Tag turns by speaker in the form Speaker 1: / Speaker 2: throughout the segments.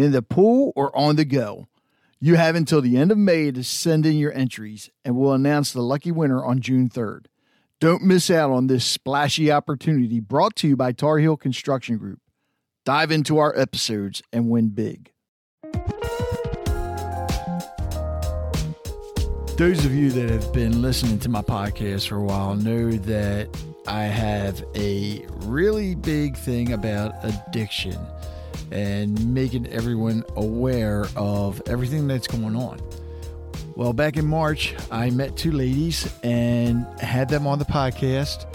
Speaker 1: in the pool, or on the go. You have until the end of May to send in your entries, and we'll announce the lucky winner on June 3rd. Don't miss out on this splashy opportunity brought to you by Tar Heel Construction Group. Dive into our episodes and win big. Those of you that have been listening to my podcast for a while know that I have a really big thing about addiction and making everyone aware of everything that's going on. Well, back in March, I met two ladies and had them on the podcast.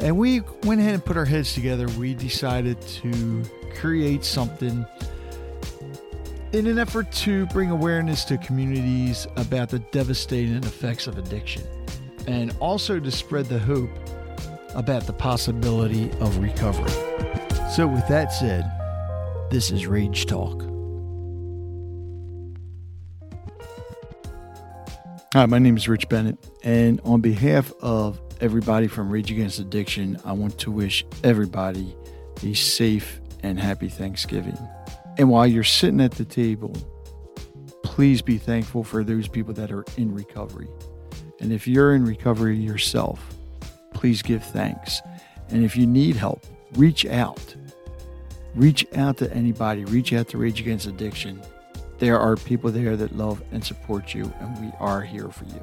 Speaker 1: And we went ahead and put our heads together. We decided to create something in an effort to bring awareness to communities about the devastating effects of addiction and also to spread the hope about the possibility of recovery. So, with that said, this is Rage Talk. Hi, my name is Rich Bennett, and on behalf of everybody from Rage Against Addiction, I want to wish everybody a safe and happy Thanksgiving. And while you're sitting at the table, please be thankful for those people that are in recovery. And if you're in recovery yourself, please give thanks. And if you need help, reach out. Reach out to anybody, reach out to Rage Against Addiction. There are people there that love and support you, and we are here for you.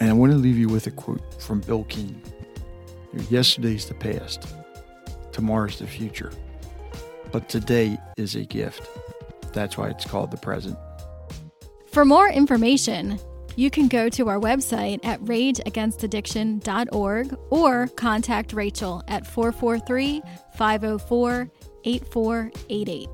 Speaker 1: And I want to leave you with a quote from Bil Keane Yesterday's the past, tomorrow's the future, but today is a gift. That's why it's called the present.
Speaker 2: For more information, you can go to our website at rageagainstaddiction.org or contact Rachel at 443 504 8488.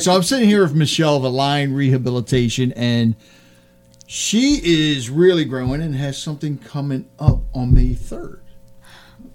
Speaker 1: So I'm sitting here with Michelle of Align Rehabilitation, and she is really growing and has something coming up on May 3rd.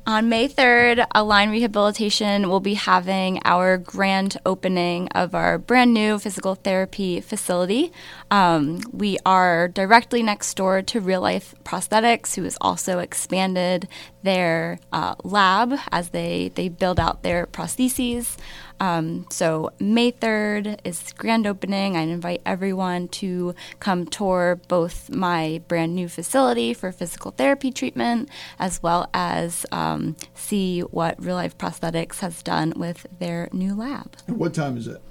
Speaker 3: On May 3rd, Align Rehabilitation will be having our grand opening of our brand new physical therapy facility. Um, we are directly next door to Real Life Prosthetics, who has also expanded their uh, lab as they, they build out their prostheses. Um, so May 3rd is grand opening. I invite everyone to come tour both my brand new facility for physical therapy treatment as well as um, see what Real Life Prosthetics has done with their new lab.
Speaker 1: And what time is it?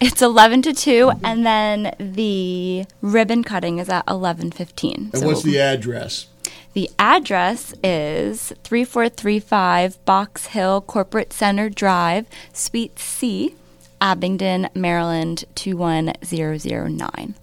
Speaker 3: It's 11 to 2 and then the ribbon cutting is at 11:15.
Speaker 1: And so what's the address?
Speaker 3: The address is 3435 Box Hill Corporate Center Drive, Suite C, Abingdon, Maryland 21009.